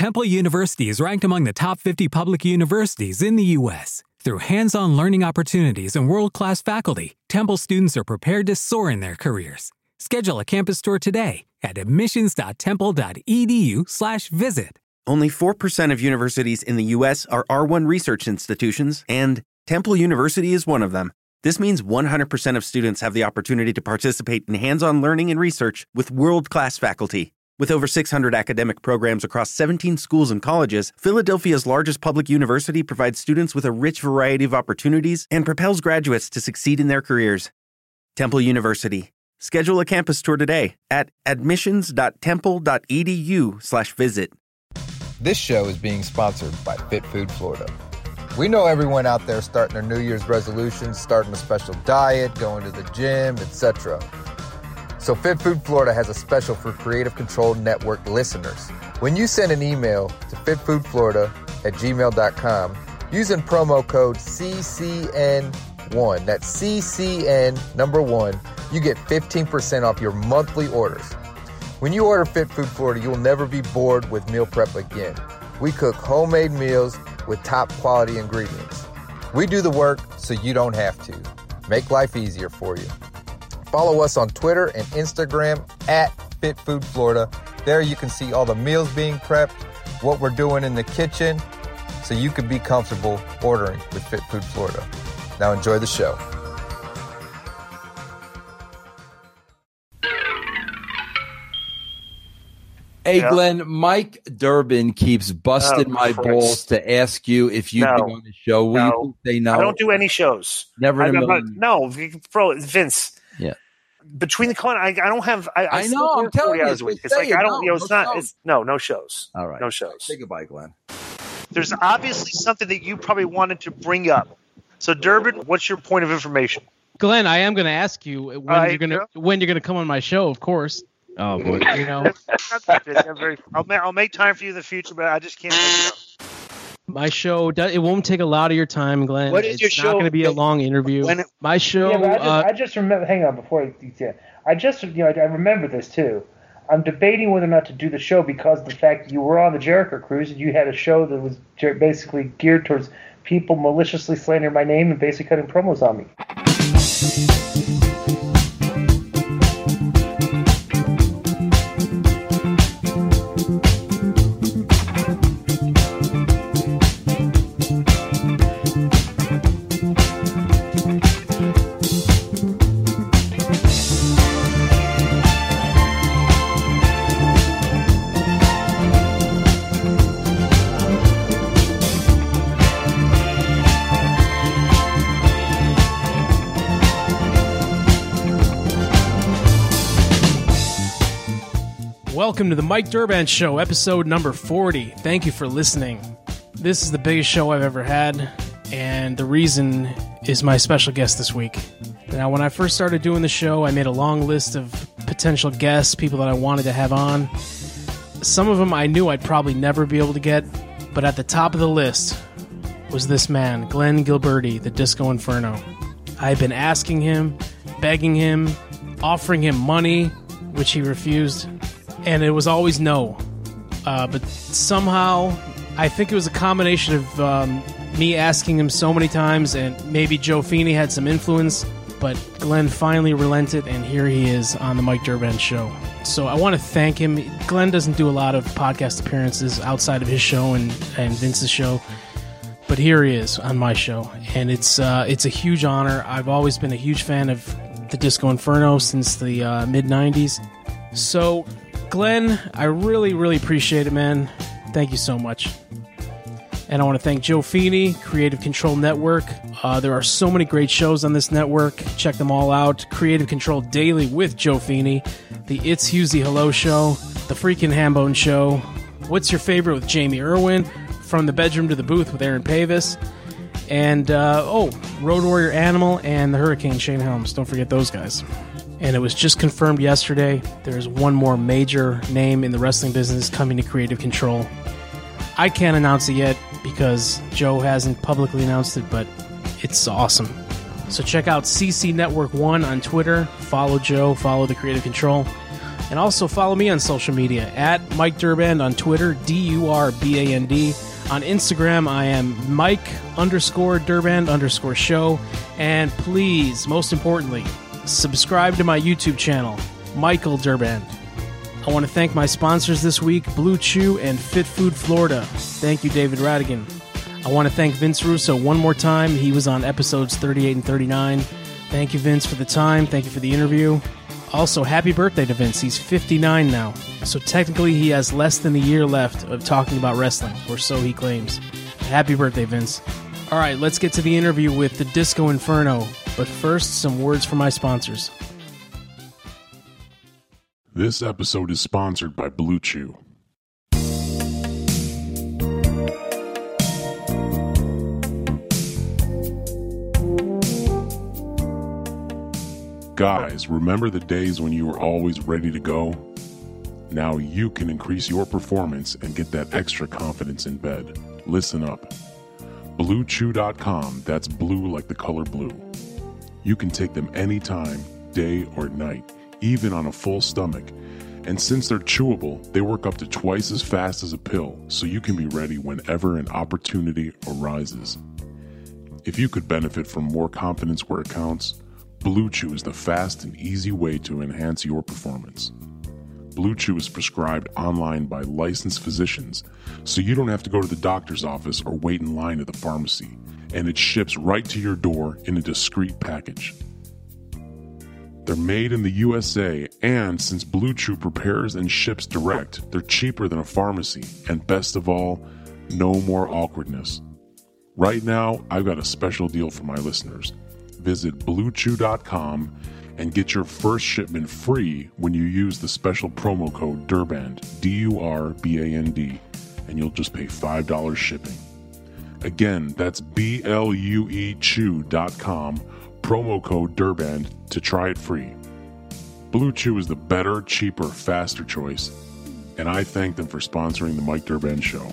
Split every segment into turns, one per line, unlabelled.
Temple University is ranked among the top 50 public universities in the U.S. Through hands on learning opportunities and world class faculty, Temple students are prepared to soar in their careers. Schedule a campus tour today at admissions.temple.edu/slash visit.
Only 4% of universities in the U.S. are R1 research institutions, and Temple University is one of them. This means 100% of students have the opportunity to participate in hands on learning and research with world class faculty. With over 600 academic programs across 17 schools and colleges, Philadelphia's largest public university provides students with a rich variety of opportunities and propels graduates to succeed in their careers. Temple University. Schedule a campus tour today at admissions.temple.edu/visit.
This show is being sponsored by Fit Food Florida. We know everyone out there starting their New Year's resolutions, starting a special diet, going to the gym, etc. So Fit Food Florida has a special for Creative Control Network listeners. When you send an email to fitfoodflorida at gmail.com using promo code CCN1, that's CCN number one, you get 15% off your monthly orders. When you order Fit Food Florida, you'll never be bored with meal prep again. We cook homemade meals with top quality ingredients. We do the work so you don't have to. Make life easier for you. Follow us on Twitter and Instagram at FitFoodFlorida. There you can see all the meals being prepped, what we're doing in the kitchen, so you can be comfortable ordering with Fit Food Florida. Now enjoy the show.
Hey, Glenn, Mike Durbin keeps busting
Oh,
my
Christ.
balls to ask you if you'd
No.
be on the show. Will
No.
you say no?
I don't do any shows.
Never in a
I, I'm not- no, bro, Vince.
Yeah.
Between the con, I, I don't have. I, I,
I know, I'm telling you,
hours a week. It's like
say
I don't.
No,
you know, it's
no
not. It's no, no shows.
All right.
No shows.
Say goodbye, Glenn.
There's obviously something that you probably wanted to bring up. So, Durbin, what's your point of information?
Glenn, I am going to ask you when
Uh,
you're going to when you're going to come on my show, of course.
Oh boy.
You know,
That's not that busy. I'm very. I'll, I'll make time for you in the future, but I just can't. Make it up.
my show do- it won't take a lot of your time, Glenn.
What is
it's
your
not
show
going to be a long interview.
when it-
my show.
Yeah, I just,
uh,
I just remember. Hang on, before you yeah, I just you know I, I remember this too. I'm debating whether or not to do the show because of the fact that you were on the Jericho cruise and you had a show that was basically geared towards people maliciously slandering my name and basically cutting promos on me.
To the Mike Durband Show, episode number 40. Thank you for listening. This is the biggest show I've ever had, and the reason is my special guest this week. Now, when I first started doing the show, I made a long list of potential guests, people that I wanted to have on. Some of them I knew I'd probably never be able to get, but at the top of the list was this man, Glenn Gilbertti, the Disco Inferno. I've been asking him, begging him, offering him money, which he refused, and it was always no. Uh, but somehow, I think it was a combination of um, me asking him so many times, and maybe Joe Feeney had some influence. But Glenn finally relented, and here he is on the Mike Durband show. So I want to thank him. Glenn doesn't do a lot of podcast appearances outside of his show and, and Vince's show but here he is on my show, and it's uh, it's a huge honor. I've always been a huge fan of the Disco Inferno since the uh, mid '90s. So, Glenn, I really really appreciate it, man. Thank you so much. And I want to thank Joe Feeney, Creative Control Network. Uh, there are so many great shows on this network. Check them all out. Creative Control Daily with Joe Feeney, the It's Husey Hello Show, the Freaking Hambone Show. What's your favorite with Jamie Irwin? From the bedroom to the booth with Aaron Pavis. And, uh, oh, Road Warrior Animal and the Hurricane Shane Helms. Don't forget those guys. And it was just confirmed yesterday there's one more major name in the wrestling business coming to Creative Control. I can't announce it yet because Joe hasn't publicly announced it, but it's awesome. So check out CC Network One on Twitter. Follow Joe. Follow the Creative Control. And also follow me on social media at Mike Durband on Twitter, D U R B A N D. On Instagram, I am Mike underscore Durband underscore show. And please, most importantly, subscribe to my YouTube channel, Michael Durband. I want to thank my sponsors this week, Blue Chew and Fit Food Florida. Thank you, David Radigan. I want to thank Vince Russo one more time. He was on episodes 38 and 39. Thank you, Vince, for the time. Thank you for the interview. Also, happy birthday to Vince. He's 59 now. So technically, he has less than a year left of talking about wrestling, or so he claims. Happy birthday, Vince. All right, let's get to the interview with the Disco Inferno. But first, some words from my sponsors.
This episode is sponsored by Blue Chew. Guys, remember the days when you were always ready to go? Now you can increase your performance and get that extra confidence in bed. Listen up. BlueChew.com, that's blue like the color blue. You can take them anytime, day or night, even on a full stomach. And since they're chewable, they work up to twice as fast as a pill, so you can be ready whenever an opportunity arises. If you could benefit from more confidence where it counts, Blue Chew is the fast and easy way to enhance your performance. Blue Chew is prescribed online by licensed physicians, so you don't have to go to the doctor's office or wait in line at the pharmacy, and it ships right to your door in a discreet package. They're made in the USA, and since Blue Chew prepares and ships direct, they're cheaper than a pharmacy, and best of all, no more awkwardness. Right now, I've got a special deal for my listeners. Visit bluechew.com and get your first shipment free when you use the special promo code DURBAND, D U R B A N D, and you'll just pay $5 shipping. Again, that's B L U E Chew.com, promo code DURBAND to try it free. Blue Chew is the better, cheaper, faster choice, and I thank them for sponsoring the Mike Durband Show.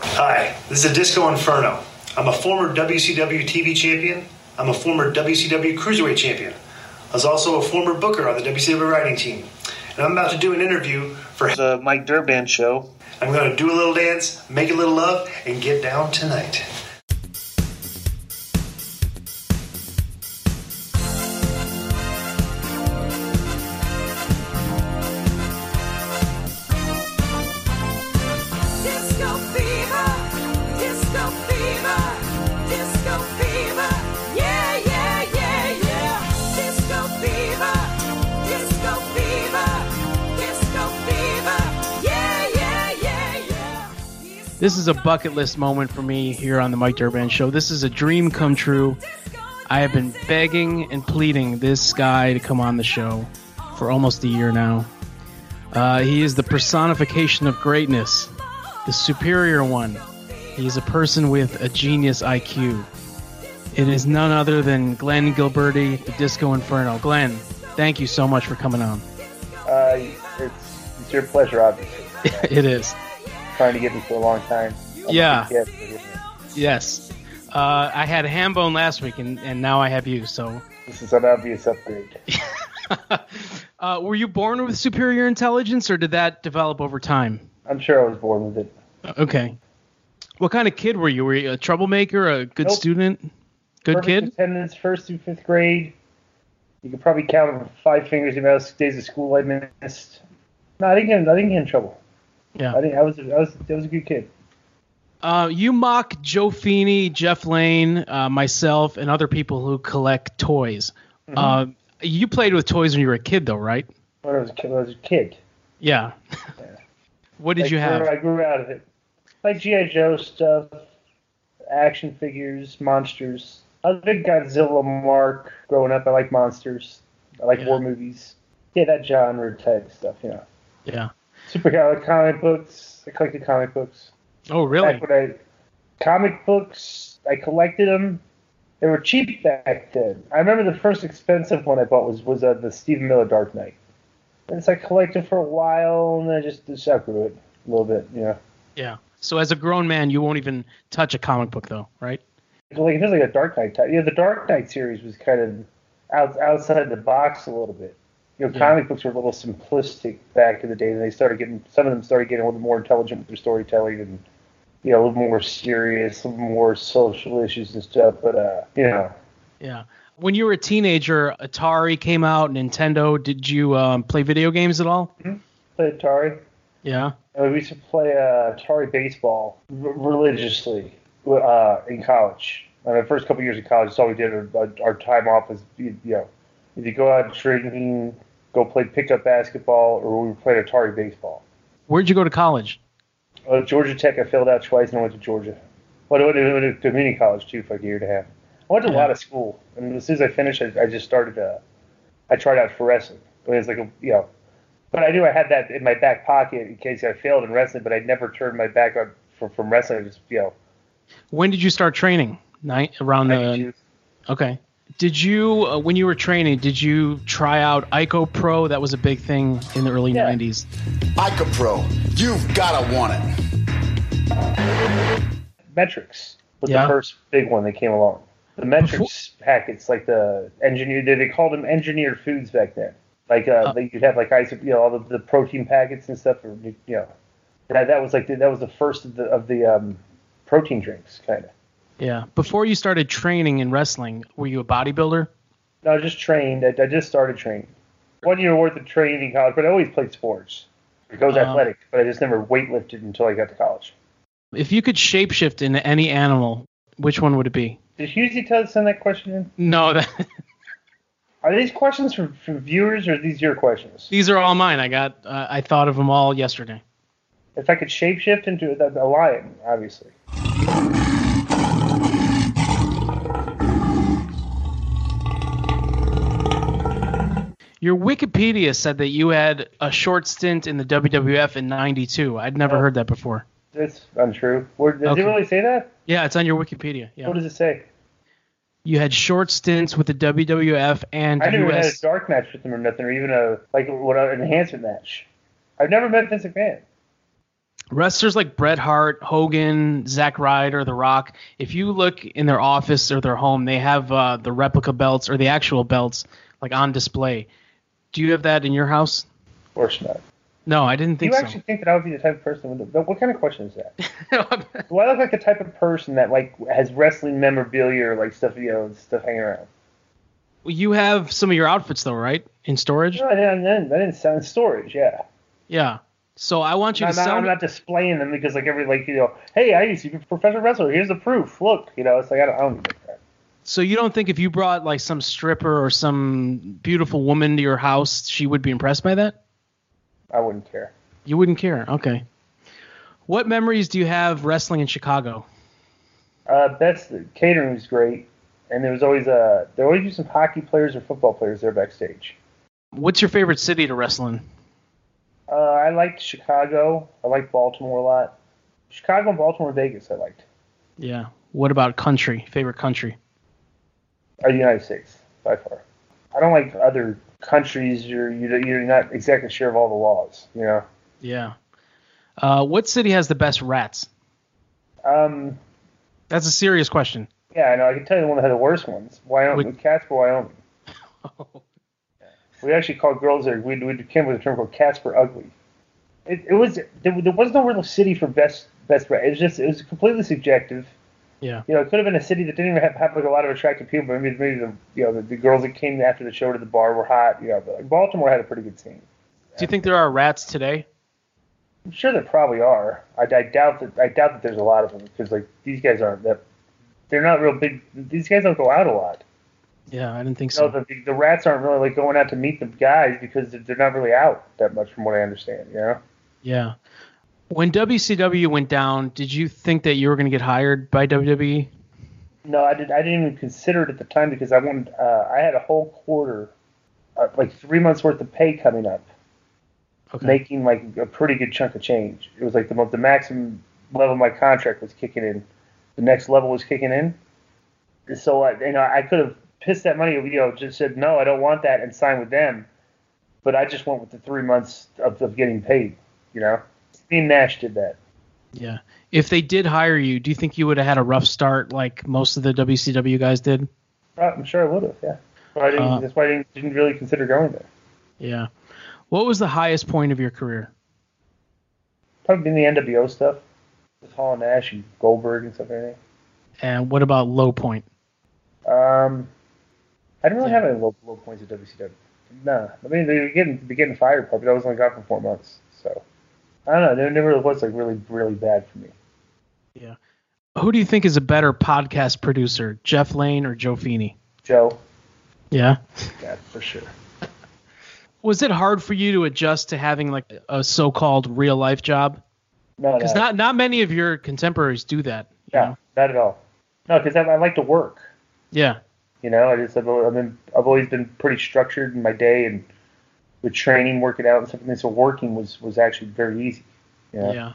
Hi, this is Disco Inferno. I'm a former WCW TV champion. I'm a former WCW Cruiserweight champion. I was also a former booker on the WCW writing team. And I'm about to do an interview for the Mike Durband show. I'm going to do a little dance, make a little love, and get down tonight.
Is a bucket list moment for me here on the Mike Durband Show. This is a dream come true. I have been begging and pleading this guy to come on the show for almost a year now. Uh, he is the personification of greatness, the superior one. He is a person with a genius IQ. It is none other than Glenn Gilbertti, the Disco Inferno. Glenn, thank you so much for coming on.
Uh, it's, it's your pleasure, obviously.
it is.
Trying to get me for a long time. I'm
Yeah.
kid.
Yes. Uh, I had Hambone last week, and, and now I have you. So,
This is an obvious upgrade.
uh, were you born with superior intelligence, or did that develop over time?
I'm sure I was born with it.
Okay. What kind of kid were you? Were you a troublemaker, a good
Nope.
student, good
Perfect
kid?
attendance first through fifth grade. You could probably count on five fingers the amount of days of school I missed. No, I didn't get. I didn't get in trouble.
Yeah.
I I was. I was. I was a good kid.
Uh, you mock Joe Feeney, Jeff Lane, uh, myself, and other people who collect toys.
Mm-hmm.
Uh, you played with toys when you were a kid, though, right?
When I was a kid. When I was a kid.
Yeah. what did
I
you have?
I grew out of it. Like GI Joe stuff, action figures, monsters. I was a big Godzilla mark growing up. I like monsters. I like war movies. Yeah, that genre type stuff. You know,
Yeah.
Superhero comic books. I collected comic books.
Oh, really?
Back when I comic books, I collected them. They were cheap back then. I remember the first expensive one I bought was was uh, the Stephen Miller Dark Knight. And so I collected for a while, and then I just, just outgrew it a little bit. You know,
Yeah. So as a grown man, you won't even touch a comic book, though, right?
like it feels like a Dark Knight type. Yeah, the Dark Knight series was kind of out, outside the box a little bit. You know,
Yeah.
comic books were a little simplistic back in the day, and they started getting some of them started getting a little more intelligent with their storytelling and you know a little more serious, a little more social issues and stuff. But uh, you know,
Yeah. When you were a teenager, Atari came out, Nintendo. Did you um, play video games at all?
Play Atari.
Yeah.
Uh, we used to play uh, Atari baseball r- religiously uh, in college. Uh, the first couple years of college, that's all we did. Our, our time off was, you know, if you go out drinking, go play pickup basketball, or we played Atari baseball.
Where'd you go to college?
Uh, Georgia Tech, I failed out twice, and I went to Georgia. Well, I went to, went to community college too for like a year and a half. I went to a lot of school, and as soon as I finished, I, I just started. Uh, I tried out for wrestling. I mean, it's like a, you know, but I knew I had that in my back pocket in case I failed in wrestling. But I never turned my back on from, from wrestling. I just you know,
When did you start training? Night around the. Okay. Did you, uh, when you were training, did you try out Ico Pro? That was a big thing in the early '90s.
Ica Pro, you've gotta want it.
MET-Rx was
Yeah.
the first big one that came along. The MET-Rx packets, like the engineer, they, they called them engineered foods back then. Like uh, they, you'd have like ice, you know, all the, the protein packets and stuff. Or, you know, that, that was like the, that was the first of the of the um, protein drinks, kind of.
Yeah. Before you started training in wrestling, were you a bodybuilder?
No, I just trained. I, I just started training. One year worth of training in college, but I always played sports. I was
Uh,
athletic, but I just never weightlifted until I got to college.
If you could shapeshift into any animal, which one would it be?
Did Husey tell us send that question in?
No, that,
Are these questions from, from viewers or are these your questions?
these are all mine. I got. Uh, I thought of them all yesterday.
If I could shapeshift into a, a lion, obviously.
Your Wikipedia said that you had a short stint in the WWF in '92. I'd never heard that before.
That's untrue. Where, does
Okay.
it really say that?
Yeah, it's on your Wikipedia. Yeah.
What does it say?
You had short stints with the WWF and
I never had a
US.
dark match with him or nothing, or even a like what an enhancement match. I've never met Vince McMahon.
Wrestlers like Bret Hart, Hogan, Zack Ryder, The Rock. If you look in their office or their home, they have uh, the replica belts or the actual belts like on display. Do you have that in your house?
Of course not.
No, I didn't
Do
think
you
so.
actually think that I would be the type of person? With the, what kind of question is that? Do I look like the type of person that like has wrestling memorabilia or like stuff you know stuff hanging around?
Well, you have some of your outfits though, right? In storage?
No, I didn't. I didn't, sound storage. Yeah.
Yeah. So I want you
I'm
to
not,
sell.
I'm not displaying them because like every like you know, hey, I used to be a professional wrestler. Here's the proof. Look, you know, it's like I don't, I don't that.
So you don't think if you brought like some stripper or some beautiful woman to your house, she would be impressed by that?
I wouldn't care.
You wouldn't care. Okay. What memories do you have wrestling in Chicago?
Uh, that's the catering was great, and there was always uh there always be some hockey players or football players there backstage.
What's your favorite city to wrestle in?
Uh, I liked Chicago. I liked Baltimore a lot. Chicago and Baltimore, Vegas. I liked.
Yeah. What about country? Favorite country?
Are the United States by far. I don't like other countries. You're you- you're not exactly sure of all the laws. You know.
Yeah. Uh, what city has the best rats?
Um.
That's a serious question.
Yeah, I know. I can tell you the one that had the worst ones. Wyoming, Casper, Wyoming. We actually called girls there. We we came with a term called Casper ugly. It, it was there, there was no real city for best best. rat. It was just it was completely subjective.
Yeah.
You know, it could have been a city that didn't even have, have like a lot of attractive people, but maybe, maybe the you know the, the girls that came after the show to the bar were hot. You know, but like Baltimore had a pretty good scene.
Do you think there are rats today?
I'm sure there probably are. I, I doubt that. I doubt that there's a lot of them because like these guys aren't that. They're not real big. These guys don't go out a lot.
Yeah, I didn't think
You know,
so.
the, the rats aren't really like going out to meet the guys because they're not really out that much, from what I understand. You know.
Yeah. When WCW went down, did you think that you were going to get hired by? WWE?
No, I did. I didn't even consider it at the time because I wanted. Uh, I had a whole quarter, uh, like three months worth of pay coming up,
Okay.
making like a pretty good chunk of change. It was like the the maximum level of my contract was kicking in. The next level was kicking in. So I, you know, I could have pissed that money. You know, just said no, I don't want that, and signed with them. But I just went with the three months of, of getting paid. You know, me and Nash did that.
Yeah. If they did hire you, do you think you would have had a rough start like most of the WCW guys did?
Uh, I'm sure I would have. Yeah. Didn't,
Uh,
that's why I didn't, didn't really consider going there.
Yeah. What was the highest point of your career?
Probably been the NWO stuff with Hall and Nash and Goldberg and stuff like that.
And what about low point?
Um, I didn't really have any low, low points at WCW. No, I mean they were getting they were getting fired, probably. I was only gone for four months, so I don't know. There never was like really really bad for me.
Yeah. Who do you think is a better podcast producer, Jeff Lane or Joe Feeney?
Joe.
Yeah.
Yeah, for sure.
Was it hard for you to adjust to having like a so-called real life job?
No,
Because
no,
not not many of your contemporaries do that. you
yeah,
know?
not at all. No, because I, I like to work.
Yeah.
You know, I just I've, I've been I've always been pretty structured in my day and with training, working out and stuff. And so working was was actually very easy. You know?
Yeah.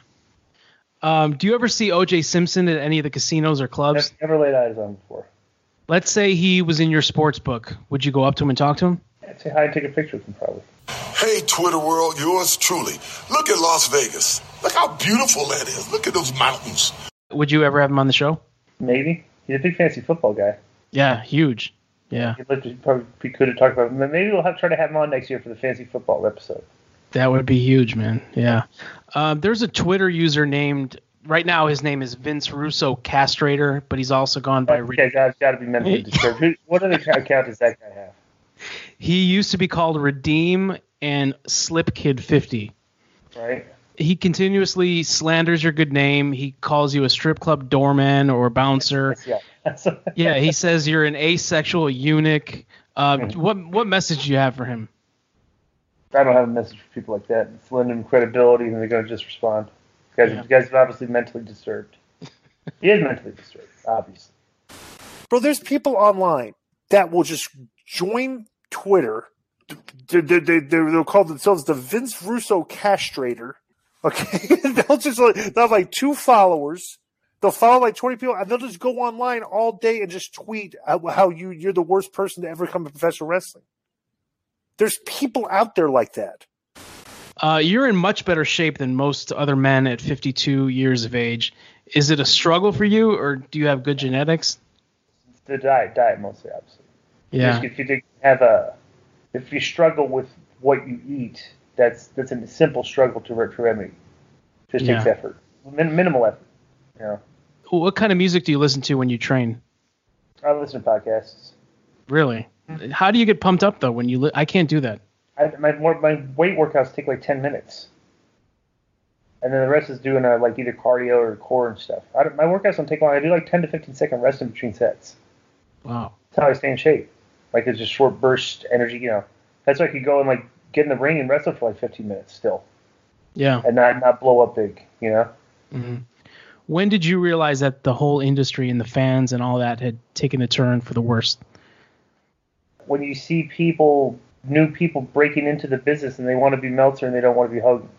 Um, do you ever see O.J. Simpson at any of the casinos or clubs?
Never laid eyes on him before.
Let's say he was in your sports book. Would you go up to him and talk to him?
I'd say hi and take a picture with him probably.
Hey, Twitter world, yours truly. Look at Las Vegas. Look how beautiful that is. Look at those mountains.
Would you ever have him on the show?
Maybe he's a big fancy football guy.
Yeah, huge. Yeah,
to probably be good to talk about. Maybe we'll have try to have him on next year for the fancy football episode.
that would be huge, man. Yeah. Um, there's a Twitter user named right now. His name is Vince Russo Castrator, but he's also gone by.
Guy's got, to be mentally disturbed. Who, what other account does that guy have?
He used to be called Redeem and Slip Kid 50.
Right.
He continuously slanders your good name. He calls you a strip club doorman or bouncer.
Yeah.
yeah, he says you're an asexual eunuch. Uh, what what message do you have for him?
I don't have a message for people like that. It's lending them credibility, and they're going to just respond. This guy's,
Yeah.
this guy's are obviously mentally disturbed. He is mentally disturbed, obviously.
Bro, there's people online that will just join Twitter. They, they, they, they'll call themselves the Vince Russo castrator. Okay. they'll just they'll have like two followers. They'll follow like 20 people and they'll just go online all day and just tweet how how you, you're the worst person to ever come to professional wrestling. There's people out there like that.
Uh, you're in much better shape than most other men at 52 years of age. Is it a struggle for you, or do you have good genetics?
The diet, diet mostly, obviously.
Yeah.
If you have a, if you struggle with what you eat, that's that's a simple struggle to, re- to remedy. Just takes effort, Min- minimal effort. You know,
What kind of music do you listen to when you train?
I listen to podcasts.
Really? How do you get pumped up though when you? Li- I can't do that.
I, my my weight workouts take like ten minutes, and then the rest is doing uh, like either cardio or core and stuff. I don't, my workouts don't take long. I do like ten to fifteen second rest in between sets.
Wow.
That's how I stay in shape. Like it's just short burst energy. You know, that's why I could go and like get in the ring and wrestle for like fifteen minutes still,
Yeah.
and not not blow up big. You know.
hmm When did you realize that the whole industry and the fans and all that had taken a turn for the worst?
when you see people, new people breaking into the business and they want to be Meltzer and they don't want to be Hogan.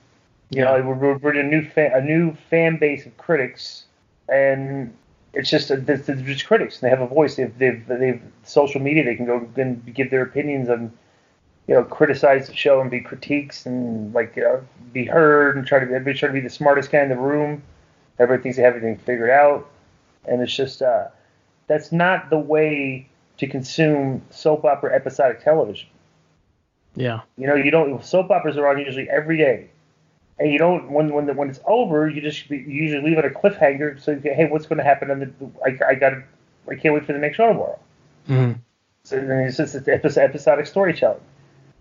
You know, we're, we're, a new fan, a new fan base of critics, and it's just uh, a, they're just critics. And they have a voice. They've they've they've social media. They can go and give their opinions and you know criticize the show and be critiques and like you know, be heard and try to everybody try to be the smartest guy in the room. Everybody thinks they have everything figured out, and it's just uh, that's not the way to consume soap opera episodic television.
Yeah.
You know, you don't soap operas are on usually every day, and you don't when when the, when it's over, you just you usually leave it a cliffhanger. So you get, hey, what's going to happen? And I I got I can't wait for the next show tomorrow.
Mhm.
So then it's just it's episodic storytelling.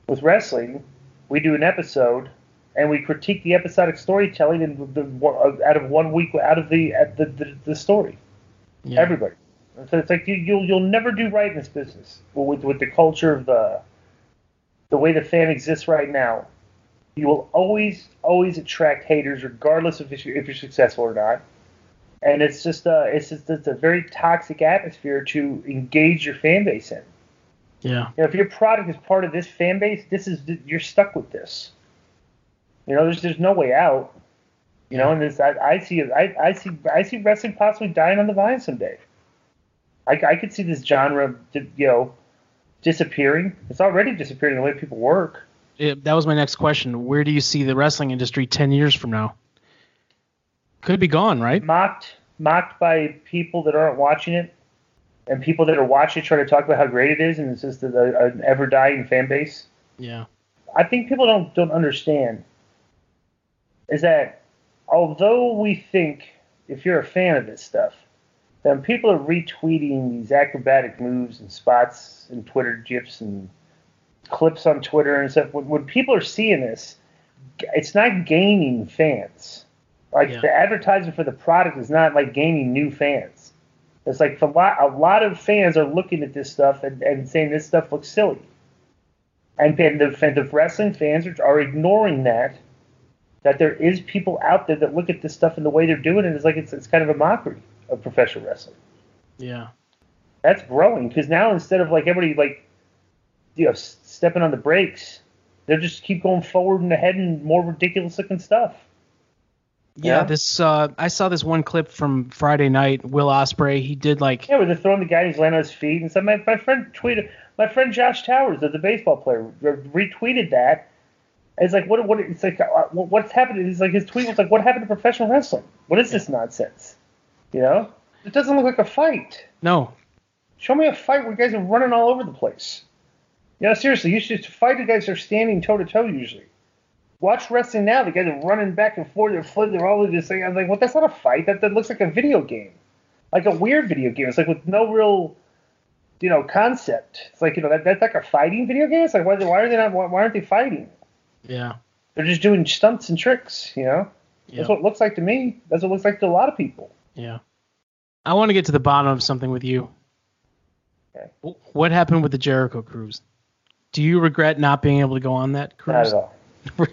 With wrestling, we do an episode and we critique the episodic storytelling and the, the, uh, out of one week out of the at the, the, the story. Everybody. So it's like you, you'll you'll never do right in this business with with the culture of the the way the fan exists right now. You will always always attract haters, regardless of if you're, if you're successful or not. And it's just a it's just it's a very toxic atmosphere to engage your fan base in.
Yeah.
You know, if your product is part of this fan base, this is you're stuck with this. You know, there's there's no way out. You know, and this I, I see I, I see I see wrestling possibly dying on the vine someday. I, I could see this genre, you know, disappearing. It's already disappearing the way people work.
It- that was my next question. Where do you see the wrestling industry 10 years from now? Could be gone, right?
Mocked mocked by people that aren't watching it, and people that are watching it trying to talk about how great it is, and it's just a, a, an ever dying fan base.
Yeah.
I think people don't don't understand is that although we think if you're a fan of this stuff, then people are retweeting these acrobatic moves and spots and Twitter gifs and clips on Twitter and stuff. When, when people are seeing this, it's not gaining fans. Like
Yeah.
the advertising for the product is not like gaining new fans. It's like a lot, a lot of fans are looking at this stuff and, and saying this stuff looks silly. And, and the, and the wrestling fans are, are ignoring that. That there is people out there that look at this stuff and the way they're doing it is like it's, it's kind of a mockery of professional wrestling.
Yeah.
That's growing because now instead of like everybody like you know s- stepping on the brakes, they just keep going forward and ahead and more ridiculous looking stuff.
Yeah,
Yeah.
this uh I saw this one clip from Friday night, Will Ospreay, he did like
Yeah, where they're throwing the guy he's laying on his feet and stuff. My, my friend tweeted, my friend Josh Towers, the, the baseball player, re- retweeted that. It's like what? What? It's like uh, what's happening? It's like his tweet was like, "What happened to professional wrestling? What is this nonsense?" You know, it doesn't look like a fight.
No.
Show me a fight where guys are running all over the place. You know, seriously, you should fight the guys that are standing toe to toe usually. Watch wrestling now. The guys are running back and forth. They're flipping. They're all over this thing. I'm like, well, that's not a fight. That that looks like a video game, like a weird video game. It's like with no real, you know, concept. It's like you know that that's like a fighting video game. It's like why why are they not? Why, why aren't they fighting?
Yeah.
They're just doing stunts and tricks. You know,
Yeah.
that's what it looks like to me. That's what it looks like to a lot of people.
Yeah. I want to get to the bottom of something with you.
Okay.
What happened with the Jericho cruise? Do you regret not being able to go on that
Not
cruise?
at all.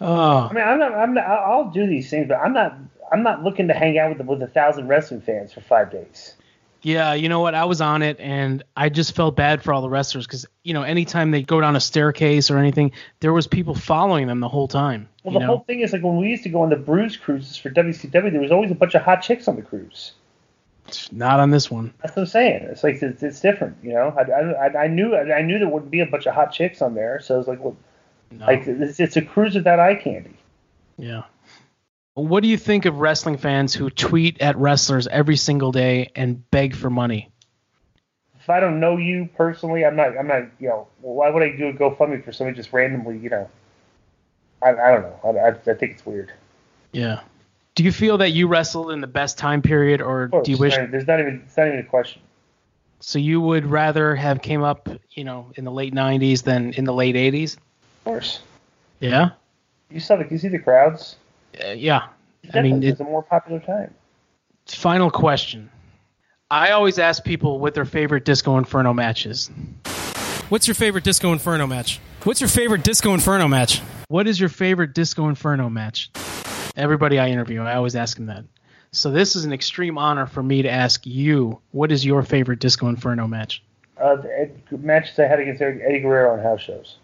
Oh,
I mean, I'm not. I'm not. I'll I'll do these things, but I'm not. I'm not looking to hang out with with a thousand wrestling fans for five days.
Yeah. You know what? I was on it, and I just felt bad for all the wrestlers because you know, anytime they go down a staircase or anything, there was people following them the whole time.
Well, the
know?
whole thing is like when we used to go on the Bruise cruises for WCW, there was always a bunch of hot chicks on the cruise.
Not on this one.
That's what I'm saying. It's like it's, it's different, you know. I, I, I knew I knew there wouldn't be a bunch of hot chicks on there, so it's like, well, like it's, it's a cruise without eye candy.
Yeah. What do you think of wrestling fans who tweet at wrestlers every single day and beg for money?
If I don't know you personally, I'm not. I'm not. You know, why would I do a GoFundMe for somebody just randomly? You know, I, I don't know. I, I, I think it's weird.
Yeah. Do you feel that you wrestled in the best time period, or
course,
do you wish?
there's not- there's not even. It's not even a question.
So you would rather have came up, you know, in the late '90s than in the late '80s?
Of course.
Yeah.
You saw the. You see the crowds.
Uh, yeah. I
Definitely,
mean,
it's a more popular time.
final question. I always ask people what their favorite Disco Inferno match is.
What's your favorite Disco Inferno match? What's your favorite Disco Inferno match?
What is your favorite Disco Inferno match? Everybody I interview, I always ask them that. So this is an extreme honor for me to ask you, what is your favorite Disco Inferno match?
Uh, the Ed, matches I had against Eddie Guerrero on house shows.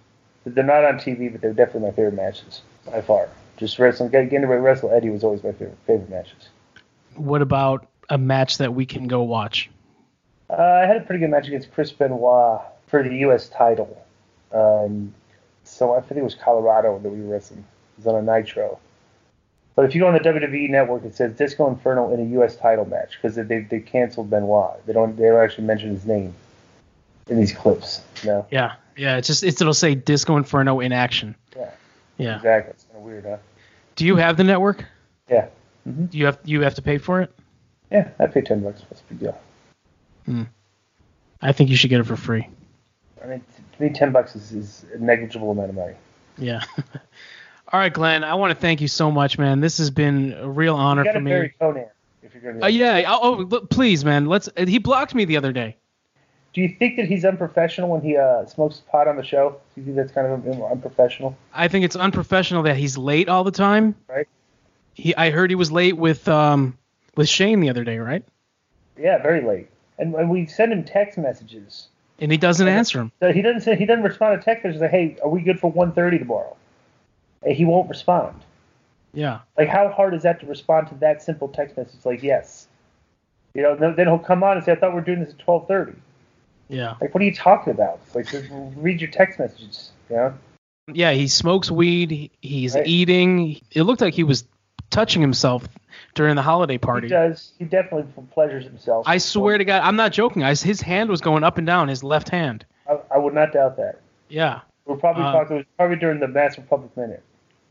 They're not on TV, but they're definitely my favorite matches by far. Just wrestling, getting to wrestle Eddie was always my favorite favorite matches.
What about a match that we can go watch?
Uh, I had a pretty good match against Chris Benoit for the U.S. title. Um, so I think it was Colorado that we were wrestling. It was on a Nitro. But if you go on the WWE Network, it says Disco Inferno in a U.S. title match because they, they they canceled Benoit. They don't they don't actually mention his name in these clips. Know?
Yeah, yeah. It's just it's, it'll say Disco Inferno in action.
Yeah.
Yeah.
Exactly. Of weird, huh?
Do you have the network?
Yeah.
Do you have you have to pay for it?
Yeah, I pay ten bucks. That's a big deal.
Hmm. I think you should get it for free.
I mean, to me, ten bucks is, is a negligible amount of money.
Yeah. All right, Glenn. I want to thank you so much, man. This has been a real honor for me.
Konnan if you're to.
Uh, yeah. Oh, oh, look, please, man. Let's. He blocked me the other day.
Do you think that he's unprofessional when he uh, smokes pot on the show? Do you think that's kind of unprofessional?
I think it's unprofessional that he's late all the time.
Right.
He. I heard he was late with um with Shane the other day, right?
Yeah, very late. And, and we send him text messages.
And he doesn't answer him.
So he doesn't say he doesn't respond to text messages like, "Hey, are we good for 1:30 tomorrow?" And he won't respond.
Yeah.
Like, how hard is that to respond to that simple text message? Like, yes. You know, then then he'll come on and say, "I thought we are doing this at 12:30."
Yeah.
Like, what are you talking about? It's like, just read your text messages. You know.
Yeah. He smokes weed. He's
Right.
eating. It looked like he was touching himself during the holiday party.
He does. He definitely pleasures himself.
I swear to God, I'm not joking. I, his hand was going up and down, his left hand.
I, I would not doubt that.
Yeah.
We're probably
Uh,
talking. It was probably during the Mass Republic minute.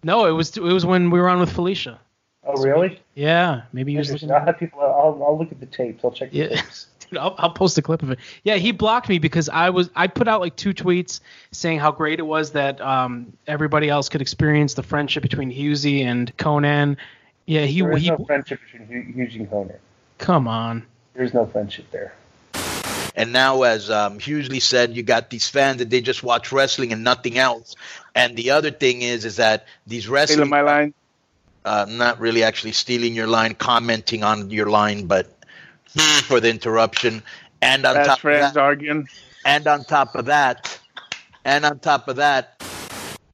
No, it was it was when we were on with Felicia.
Oh, really?
Yeah, maybe he was looking.
I'll have people. I'll, I'll look at the tapes. I'll check the
Yeah.
tapes.
Dude, I'll, I'll post a clip of it. Yeah, he blocked me because I was I put out like two tweets saying how great it was that um, everybody else could experience the friendship between Husey and Konnan. Yeah, he
there is
he
no friendship between Hu- Hughes and Konnan.
come on.
There's no friendship there.
And now, as um, Hughezly said, you got these fans that they just watch wrestling and nothing else. And the other thing is, is that these wrestling.
Stealing my line.
Uh, not really actually stealing your line, commenting on your line, but for the interruption. And on
Best
top
friends
of that,
arguing.
and on top of that, and on top of that,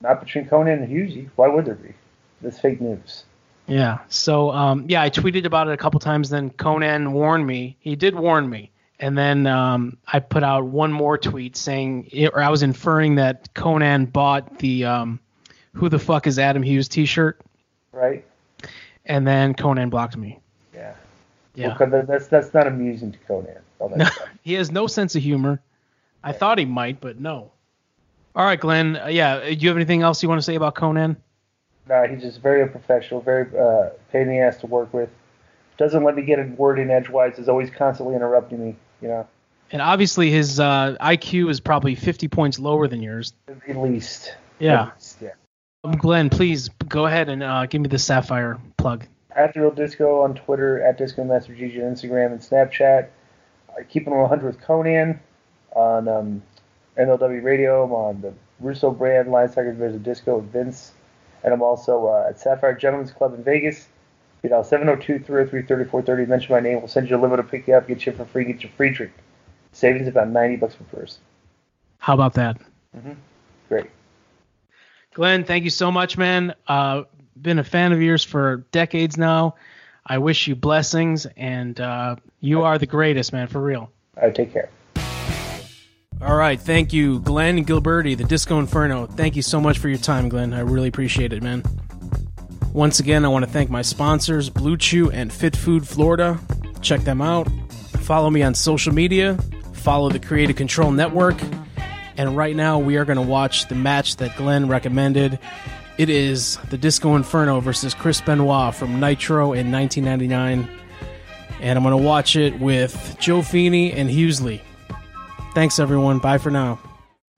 Not between Konnan and Husey. Why would there be? That's fake news.
Yeah. So um, yeah, I tweeted about it a couple times. Then Konnan warned me. He did warn me. And then um, I put out one more tweet saying, or I was inferring that Konnan bought the um, "Who the fuck is Adam Hughes" T-shirt,
Right?
and then Konnan blocked me.
Yeah.
Yeah.
Well, 'cause that's that's not amusing to Konnan.
No, he has no sense of humor. I thought he might, but no. All right, Glenn. Uh, yeah, do you have anything else you want to say about Konnan?
No, he's just very unprofessional, very uh, pain in the ass to work with. Doesn't let me get a word in edgewise. Is always constantly interrupting me. You know,
And obviously, his uh, IQ is probably 50 points lower than yours.
at least.
Yeah.
At least, yeah.
Um, Glenn, please go ahead and uh, give me the Sapphire plug.
At the real disco on Twitter, at Disco Master GG on Instagram and Snapchat. I keep it 100 with Konnan on um, MLW Radio. I'm on the Russo brand Line Suckers There's a Disco with Vince, and I'm also uh, at Sapphire Gentlemen's Club in Vegas. You know, 702-303-3430. Mention my name. We'll send you a limo to pick you up, get you for free, get you free drink. Savings about 90 bucks per person.
How about that?
Mm-hmm. Great.
Glenn, thank you so much, man. Uh, been a fan of yours for decades now. I wish you blessings, and uh, you are the greatest, man, for real.
All right, take care.
All right, thank you, Glenn Gilbertti, the Disco Inferno. Thank you so much for your time, Glenn. I really appreciate it, man. Once again, I want to thank my sponsors, Blue Chew and Fit Food Florida. Check them out. Follow me on social media. Follow the Creative Control Network. And right now, we are going to watch the match that Glenn recommended. It is the Disco Inferno versus Chris Benoit from Nitro in 1999. And I'm going to watch it with Joe Feeney and Hughezly. Thanks, everyone. Bye for now.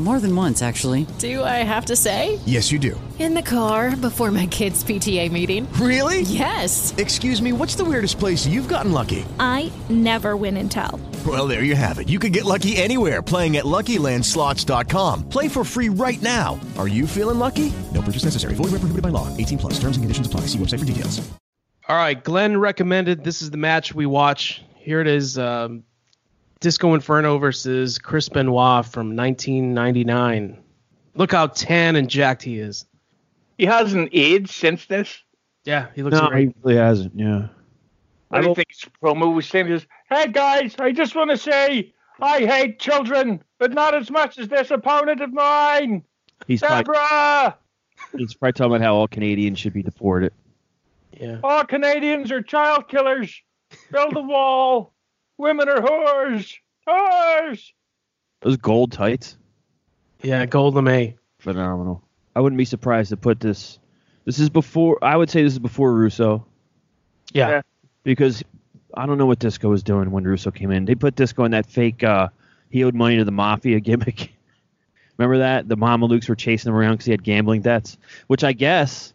More than once, actually.
Do I have to say?
Yes, you do.
In the car before my kids' PTA meeting.
Really?
Yes.
Excuse me, what's the weirdest place you've gotten lucky?
I never win and tell.
Well, there you have it. You can get lucky anywhere playing at LuckyLandSlots.com. Play for free right now. Are you feeling lucky? No purchase necessary. Void where prohibited by law. 18 plus. Terms and conditions apply. See website for details.
All right, Glenn recommended this is the match we watch. Here it is um, Disco Inferno versus Chris Benoit from 1999. Look how tan and jacked he is.
He hasn't aged since this.
Yeah, he looks
no,
great.
he really hasn't. Yeah.
I don't think his promo was saying this. Hey guys, I just want to say I hate children, but not as much as this opponent of mine.
He's probably, he's probably talking about how all Canadians should be deported.
Yeah.
All Canadians are child killers. Build a wall. Women are whores. Whores.
Those gold tights,
Yeah, Gold LeMay.
phenomenal. I wouldn't be surprised to put this. This is before. I would say this is before Russo.
Yeah.
Yeah.
because I don't know what Disco was doing when Russo came in. They put Disco in that fake uh, he owed money to the mafia gimmick. Remember that the Mamalukes were chasing him around because he had gambling debts, which I guess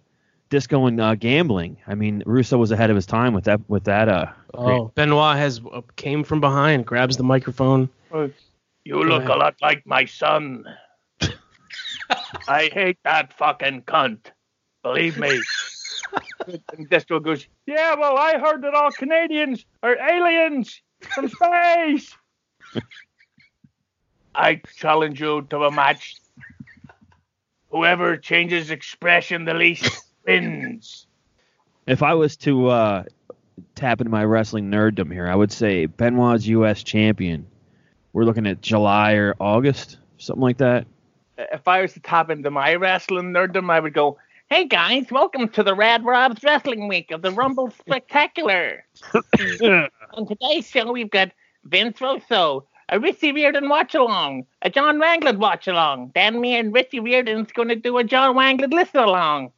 Disco and uh, gambling. I mean, Russo was ahead of his time with that. With that, uh,
Oh, Benoit has uh, came from behind, grabs the microphone.
You look a lot like my son. I hate that fucking cunt. Believe me. and Disco goes, Yeah, well, I heard that all Canadians are aliens from space. I challenge you to a match. Whoever changes expression the least wins.
if I was to uh, tap into my wrestling nerddom here, I would say Benoit's U.S. champion. We're looking at July or August, something like that.
If I was to tap into my wrestling nerddom, I would go, Hey guys, welcome to the Rad Robs Wrestling Week of the Rumble Spectacular. On today's show, we've got Vince Russo, a Richie Reardon watch along, a John Wangland watch along. Then me and Richie Reardon's going to do a John Wangland listen along.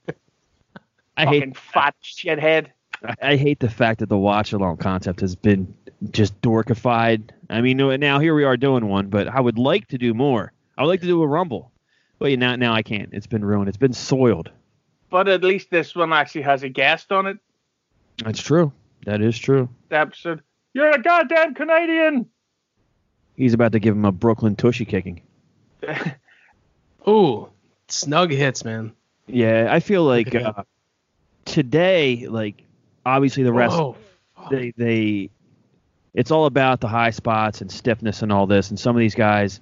I
Fucking
hate
fat shithead.
I- I hate the fact that the watch along concept has been just dorkified. I mean, now here we are doing one, but I would like to do more. I would like to do a rumble, but now now I can't. It's been ruined. It's been soiled.
But at least this one actually has a guest on it.
That's true. That is true.
The episode. You're a goddamn Canadian.
He's about to give him a Brooklyn tushy kicking.
Ooh, snug hits, man.
Yeah, I feel like
at
uh, today, like obviously the rest,
Whoa.
they they, it's all about the high spots and stiffness and all this. And some of these guys,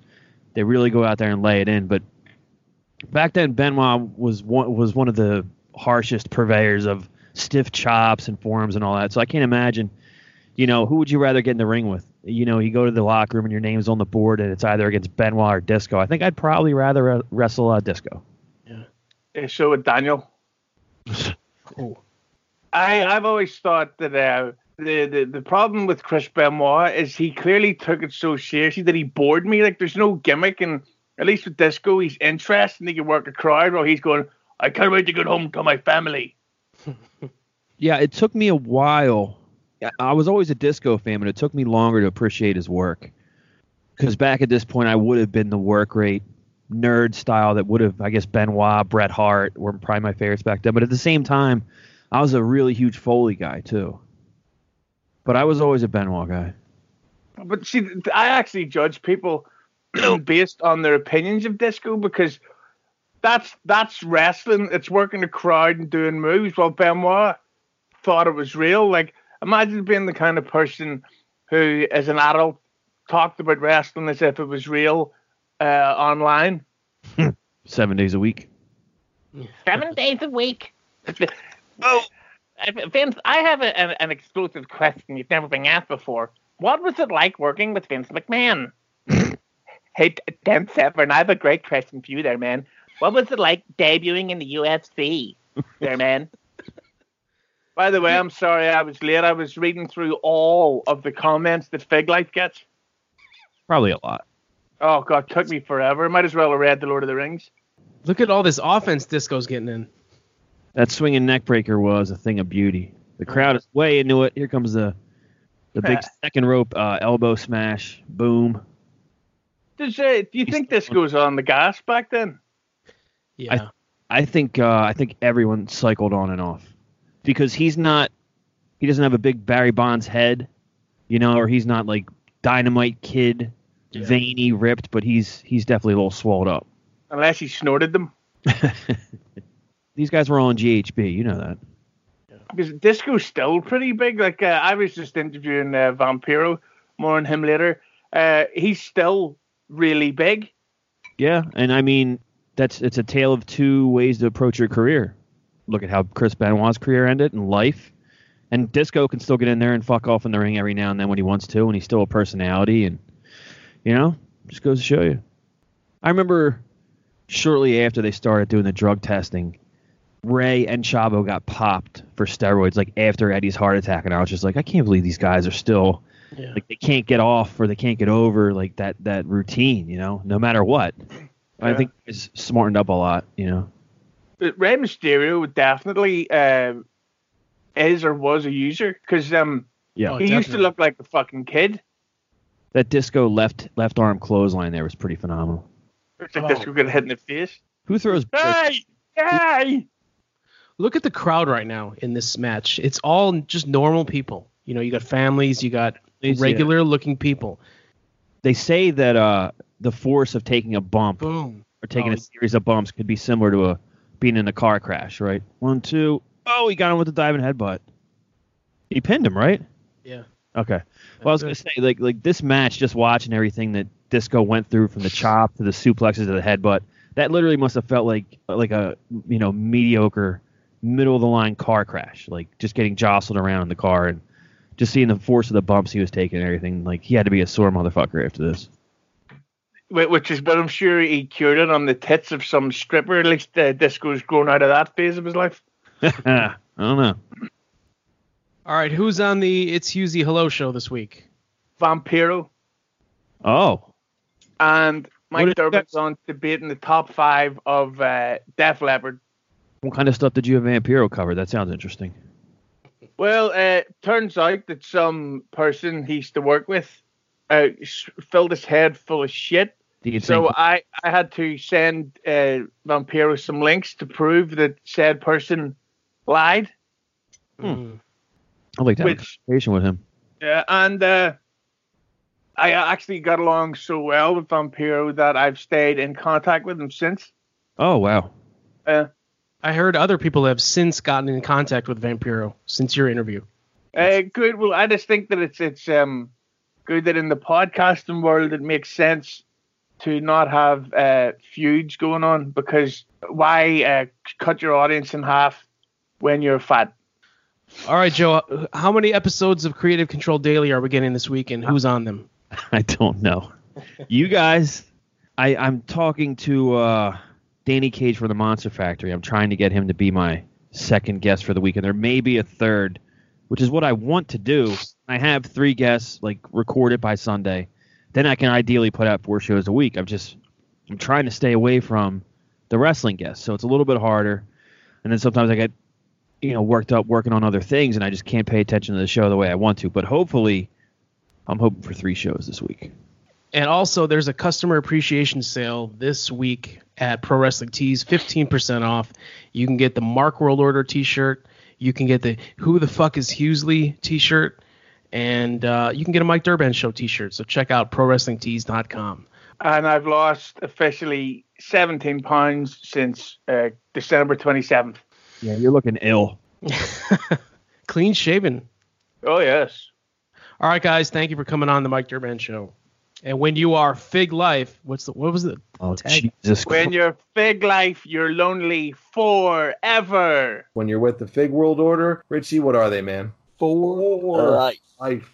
they really go out there and lay it in. But back then, Benoit was one was one of the harshest purveyors of stiff chops and forms and all that. So I can't imagine, you know, who would you rather get in the ring with? You know, you go to the locker room and your name's on the board and it's either against Benoit or Disco. I think I'd probably rather re- wrestle uh, Disco.
Uh, show with Daniel. I I've always thought that uh, the, the the problem with Chris Benoit is he clearly took it so seriously that he bored me. Like there's no gimmick, and at least with Disco, he's interesting. He can work a crowd while he's going. I can't wait to get home to my family.
Yeah, it took me a while. I- I was always a disco fan, but it took me longer to appreciate his work. Because back at this point, I would have been the work rate nerd style that would have, I guess, Benoit, Bret Hart were probably my favorites back then. But at the same time, I was a really huge Foley guy too. But I was always a Benoit guy.
But see, I actually judge people based on their opinions of disco because that's that's wrestling. It's working the crowd and doing moves. While Benoit thought it was real. Like imagine being the kind of person who, as an adult, talked about wrestling as if it was real uh, online.
Seven days a week.
Seven days a week. oh, Vince, I have a, an, an exclusive question you've never been asked before. What was it like working with Vince McMahon? hey, Dan Severn, I have a great question for you there, man. What was it like debuting in the UFC there, man? By the way, I'm sorry I was late. I was reading through all of the comments that Fig Life gets.
Probably a lot.
Oh, God, took me forever. Might as well have read The Lord of the Rings.
Look at all this offense Disco's getting in.
That swinging neckbreaker was a thing of beauty. The crowd is way into it. Here comes the the big second rope uh, elbow smash. Boom.
Does, uh, do you think this goes on the gas back then?
Yeah.
I think uh, I think everyone cycled on and off because he's not he doesn't have a big Barry Bonds head, you know, or he's not like dynamite kid, veiny, ripped, but he's he's definitely a little swelled up.
Unless he snorted them.
These guys were all on GHB, you know that.
because Disco's still pretty big. Like uh, I was just interviewing uh, Vampiro, more on him later. Uh, he's still really big.
Yeah, and I mean that's it's a tale of two ways to approach your career. Look at how Chris Benoit's career ended in life, and Disco can still get in there and fuck off in the ring every now and then when he wants to, and he's still a personality, and you know, just goes to show you. I remember shortly after they started doing the drug testing, Rey and Chavo got popped for steroids like after Eddie's heart attack, and I was just like, I can't believe these guys are still like they can't get off or they can't get over like that that routine, you know, no matter what. I think it's smartened up a lot, you know.
But Rey Mysterio definitely uh, is or was a user because um
Yeah.
he used to look like a fucking kid.
That disco left left arm clothesline there was pretty phenomenal.
It's like this could get hit in the face.
Who throws?
Hey, hey!
Look at the crowd right now in this match. It's all just normal people. You know, you got families, you got
Families, yeah.
regular looking people.
They say that uh the force of taking a bump
Boom.
or taking
Oh,
a series of bumps could be similar to a being in a car crash, right? One, two. Oh, he got him with the diving headbutt. He pinned him, right?
Yeah.
Okay. Well, I was gonna say like like this match, just watching everything that Disco went through from the chop to the suplexes to the headbutt, that literally must have felt like like a you know mediocre middle of the line car crash, like just getting jostled around in the car and just seeing the force of the bumps he was taking and everything. Like he had to be a sore motherfucker after this.
Which is, but I'm sure he cured it on the tits of some stripper. At least uh, Disco's grown out of that phase of his life.
I don't know.
All right, who's on the It's Husey Hello show this week?
Vampiro
Oh,
and
What
Mike
did-
Durband's on debating the top five of uh, Def Leppard.
what kind of stuff did you have Vampiro cover? That sounds interesting.
Well, uh, turns out that some person he used to work with uh, s- filled his head full of shit.
Do you
So? I, I had to send uh, Vampiro some links to prove that said person lied.
I'd like to have a
which-
conversation with him.
Yeah, and uh, I actually got along so well with Vampiro that I've stayed in contact with him since.
Oh wow.
Uh,
I heard other people have since gotten in contact with Vampiro since your interview.
Uh, good. Well, I just think that it's it's um good that in the podcasting world it makes sense to not have uh, feuds going on because why uh, cut your audience in half when you're fat?
All right, Joe, how many episodes of Creative Control Daily are we getting this week and who's on them?
I don't know. You guys, I, I'm talking to uh, Danny Cage from the Monster Factory. I'm trying to get him to be my second guest for the week, and there may be a third, which is what I want to do. I have three guests like recorded by Sunday. Then I can ideally put out four shows a week. I'm just I'm trying to stay away from the wrestling guests, so it's a little bit harder. And then sometimes I get you know worked up working on other things, and I just can't pay attention to the show the way I want to. But hopefully, I'm hoping for three shows this week.
And also, there's a customer appreciation sale this week at Pro Wrestling Tees, 15% off. You can get the Mark World Order T-shirt. You can get the Who the Fuck is Hughezly T-shirt, and uh, you can get a Mike Durband Show T-shirt. So check out pro ProWrestlingTees.com.
And I've lost officially 17 pounds since uh, December 27th.
Yeah, you're looking ill.
Clean shaven.
Oh yes.
All right, guys. Thank you for coming on the Mike Durband Show. And when you are Fig Life, what's the what was the
Oh
tag?
Jesus
When you're fig life, you're lonely forever.
When you're with the Fig World Order, Richie, what are they, man?
For
life. Life.